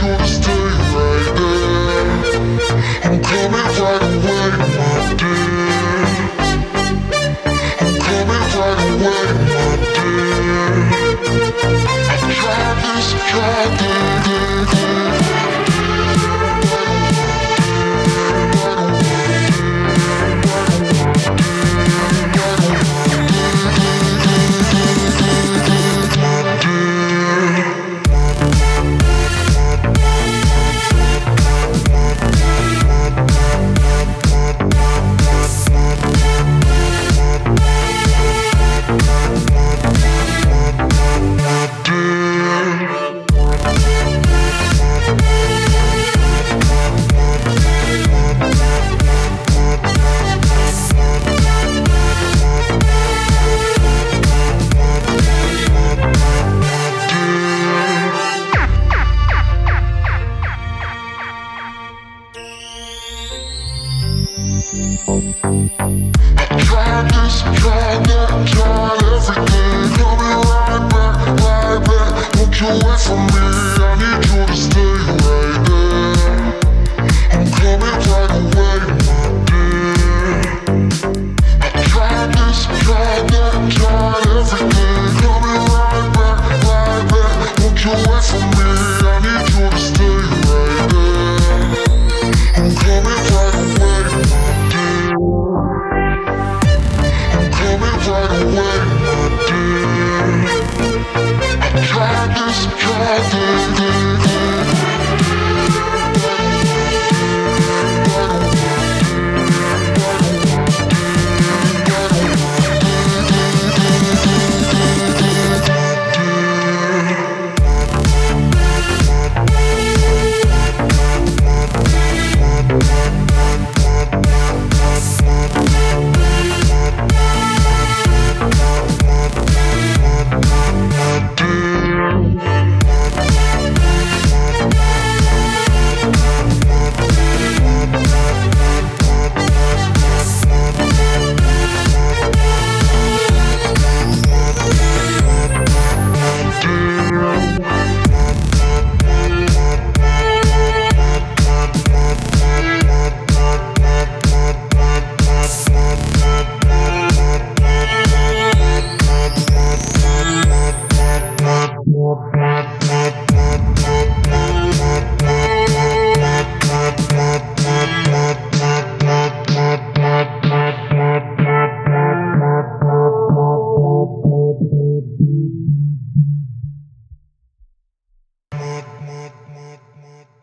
choose I tried, just tried. tried what I did. I tried this, tried this.